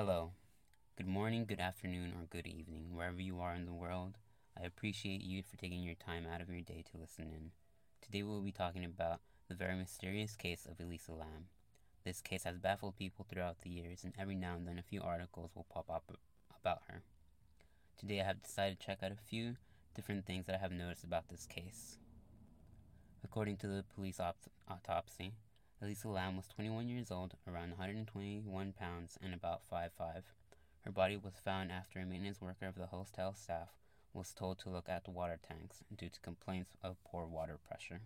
Hello. Good morning, good afternoon, or good evening, wherever you are in the world. I appreciate you for taking your time out of your day to listen in. Today we'll be talking about the very mysterious case of Elisa Lam. This case has baffled people throughout the years, and every now and then a few articles will pop up about her. Today I have decided to check out a few different things that I have noticed about this case. According to the police autopsy, Elisa Lam was 21 years old, around 121 pounds, and about 5'5. Her body was found after a maintenance worker of the hotel staff was told to look at the water tanks due to complaints of poor water pressure.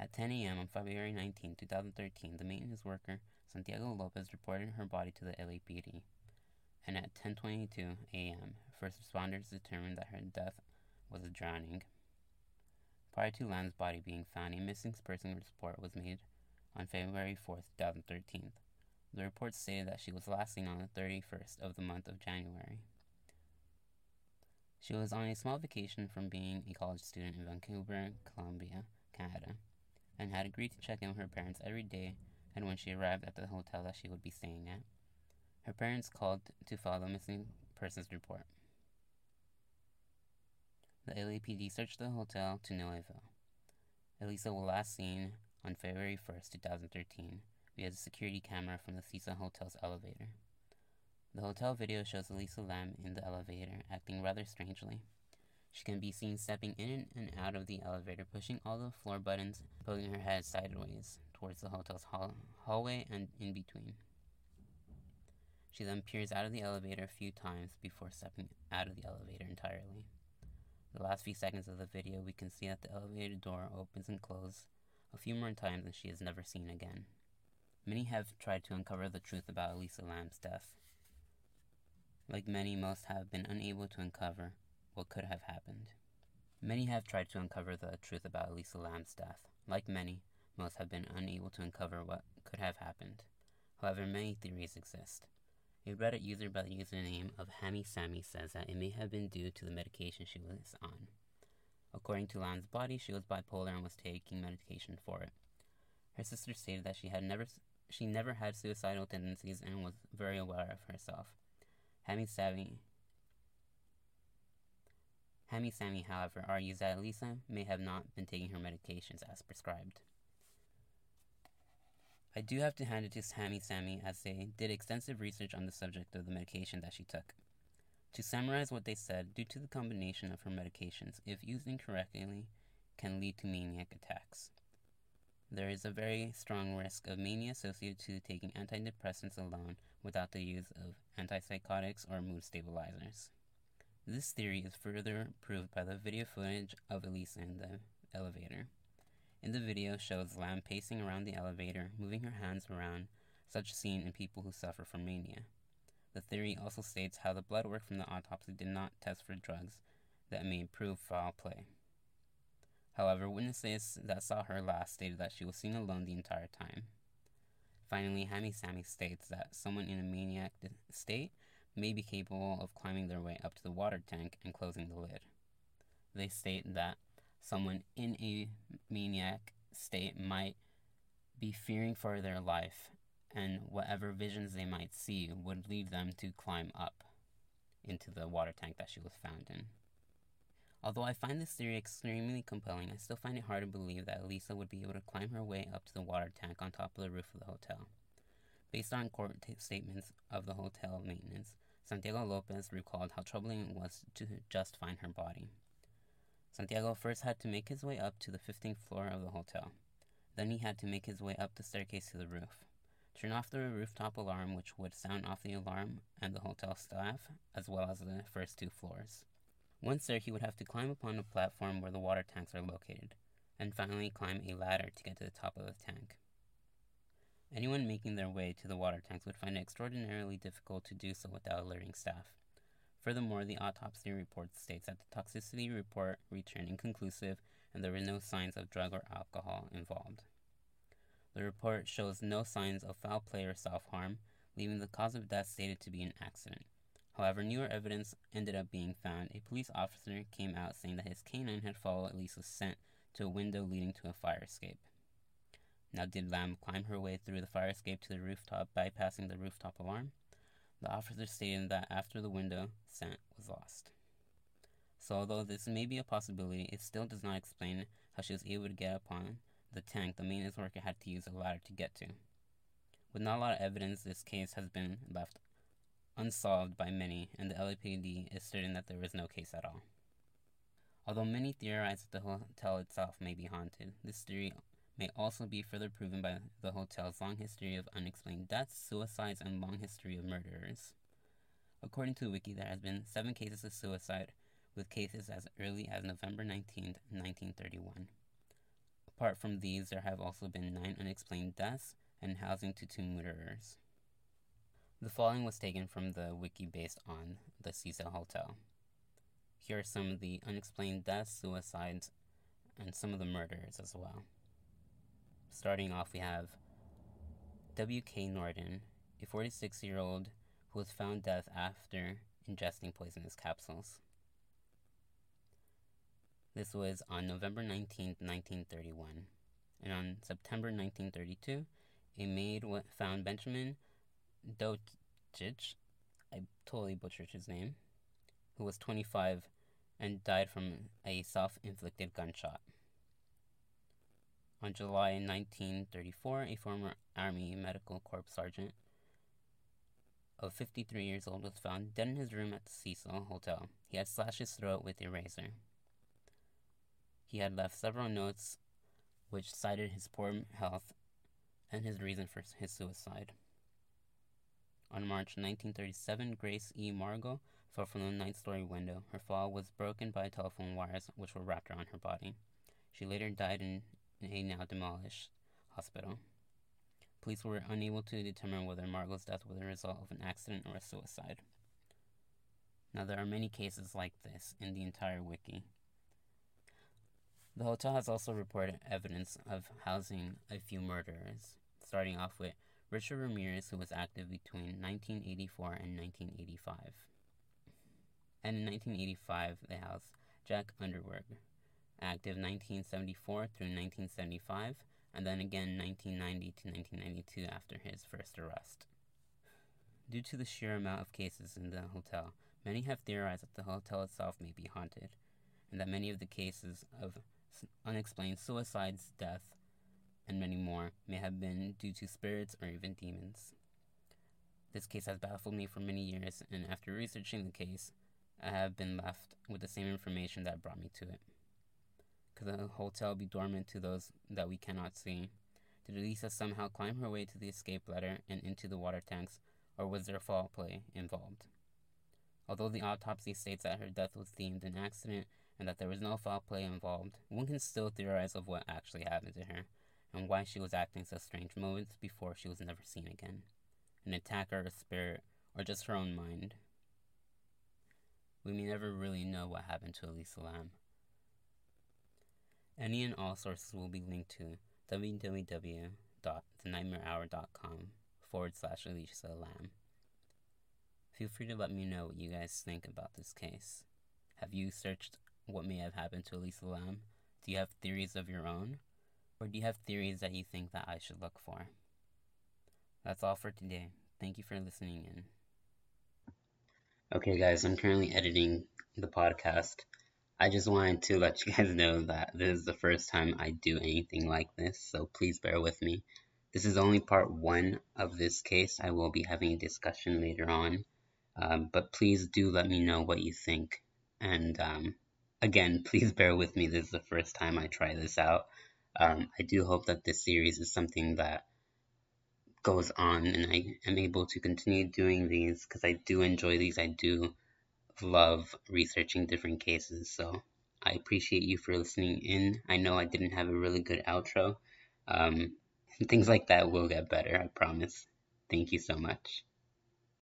At 10 a.m. on February 19, 2013, the maintenance worker Santiago Lopez reported her body to the LAPD. And at 10:22 a.m., first responders determined that her death was a drowning. Prior to Lam's body being found, a missing person report was made on February 4, 2013. The report stated that she was last seen on the 31st of the month of January. She was on a small vacation from being a college student in Vancouver, Columbia, Canada, and had agreed to check in with her parents every day and when she arrived at the hotel that she would be staying at. Her parents called to file the missing persons report. The LAPD searched the hotel to no avail. Elisa was last seen on February 1st, 2013, via the security camera from the Cecil Hotel's elevator. The hotel video shows Elisa Lam in the elevator acting rather strangely. She can be seen stepping in and out of the elevator, pushing all the floor buttons, poking her head sideways towards the hotel's hall- hallway and in between. She then peers out of the elevator a few times before stepping out of the elevator entirely. The last few seconds of the video, we can see that the elevator door opens and closes a few more times and she is never seen again. Many have tried to uncover the truth about Elisa Lam's death. Like many, most have been unable to uncover what could have happened. Many have tried to uncover the truth about Elisa Lam's death. Like many, most have been unable to uncover what could have happened. However, many theories exist. A Reddit user by the username of Hammy Sammy says that it may have been due to the medication she was on. According to Lam's body, she was bipolar and was taking medication for it. Her sister stated that she had never she never had suicidal tendencies and was very aware of herself. Hammy Sammy Hammy Sammy, however, argues that Elisa may have not been taking her medications as prescribed. I do have to hand it to Hammy Sammy as they did extensive research on the subject of the medication that she took. To summarize what they said, due to the combination of her medications, if used incorrectly, can lead to maniac attacks. There is a very strong risk of mania associated to taking antidepressants alone without the use of antipsychotics or mood stabilizers. This theory is further proved by the video footage of Elisa in the elevator. In the video shows Lam pacing around the elevator, moving her hands around, such seen in people who suffer from mania. The theory also states how the blood work from the autopsy did not test for drugs that may prove foul play. However, witnesses that saw her last stated that she was seen alone the entire time. Finally, Hammy Sammy states that someone in a maniac state may be capable of climbing their way up to the water tank and closing the lid. They state that someone in a maniac state might be fearing for their life, and whatever visions they might see would lead them to climb up into the water tank that she was found in. Although I find this theory extremely compelling, I still find it hard to believe that Elisa would be able to climb her way up to the water tank on top of the roof of the hotel. Based on court t- statements of the hotel maintenance, Santiago Lopez recalled how troubling it was to just find her body. Santiago first had to make his way up to the 15th floor of the hotel. Then he had to make his way up the staircase to the roof, turn off the rooftop alarm, which would sound off the alarm and the hotel staff, as well as the first two floors. Once there, he would have to climb upon a platform where the water tanks are located, and finally climb a ladder to get to the top of the tank. Anyone making their way to the water tanks would find it extraordinarily difficult to do so without alerting staff. Furthermore, the autopsy report states that the toxicity report returned inconclusive and there were no signs of drug or alcohol involved. The report shows no signs of foul play or self harm, leaving the cause of death stated to be an accident. However, newer evidence ended up being found. A police officer came out saying that his canine had followed Elisa's scent to a window leading to a fire escape. Now, did Lam climb her way through the fire escape to the rooftop, bypassing the rooftop alarm? The officer stated that after the window, scent was lost. So, although this may be a possibility, it still does not explain how she was able to get upon the tank the maintenance worker had to use a ladder to get to. With not a lot of evidence, this case has been left unsolved by many, and the LAPD is certain that there was no case at all. Although many theorize that the hotel itself may be haunted, this theory may also be further proven by the hotel's long history of unexplained deaths, suicides, and long history of murderers. According to wiki, there has been seven cases of suicide, with cases as early as November 19, 1931. Apart from these, there have also been nine unexplained deaths and housing to two murderers. The following was taken from the wiki based on the Cecil Hotel. Here are some of the unexplained deaths, suicides, and some of the murders as well. Starting off, we have W.K. Norton, a 46 year old who was found dead after ingesting poisonous capsules. This was on November 19, 1931. And on September 1932, a maid found Benjamin Dojich, I totally butchered his name, who was 25 and died from a self inflicted gunshot. On July 1934, a former Army Medical Corps sergeant of 53 years old was found dead in his room at the Cecil Hotel. He had slashed his throat with a razor. He had left several notes which cited his poor health and his reason for his suicide. On March 1937, Grace E. Margot fell from the ninth story window. Her fall was broken by telephone wires which were wrapped around her body. She later died in a now demolished hospital. Police were unable to determine whether Margot's death was a result of an accident or a suicide. Now, there are many cases like this in the entire wiki. The hotel has also reported evidence of housing a few murderers, starting off with Richard Ramirez, who was active between 1984 and 1985. And in 1985, they housed Jack Underwood, active 1974 through 1975, and then again 1990 to 1992 after his first arrest. Due to the sheer amount of cases in the hotel, many have theorized that the hotel itself may be haunted, and that many of the cases of unexplained suicides, death, and many more may have been due to spirits or even demons. This case has baffled me for many years, and after researching the case, I have been left with the same information that brought me to it. Could the hotel be dormant to those that we cannot see? Did Elisa somehow climb her way to the escape ladder and into the water tanks, or was there foul play involved? Although the autopsy states that her death was deemed an accident and that there was no foul play involved, one can still theorize of what actually happened to her and why she was acting such strange moments before she was never seen again. An attacker, a spirit, or just her own mind. We may never really know what happened to Elisa Lam. Any and all sources will be linked to www.thenightmarehour.com forward slash Elisa Lam. Feel free to let me know what you guys think about this case. Have you searched what may have happened to Elisa Lam? Do you have theories of your own? Or do you have theories that you think that I should look for? That's all for today. Thank you for listening in. Okay, guys, I'm currently editing the podcast. I just wanted to let you guys know that this is the first time I do anything like this, so please bear with me. This is only part one of this case. I will be having a discussion later on, um, but please do let me know what you think. And um, again, please bear with me. This is the first time I try this out. Um, I do hope that this series is something that goes on and I am able to continue doing these because I do enjoy these. I do love researching different cases. So I appreciate you for listening in. I know I didn't have a really good outro. Um, things like that will get better, I promise. Thank you so much.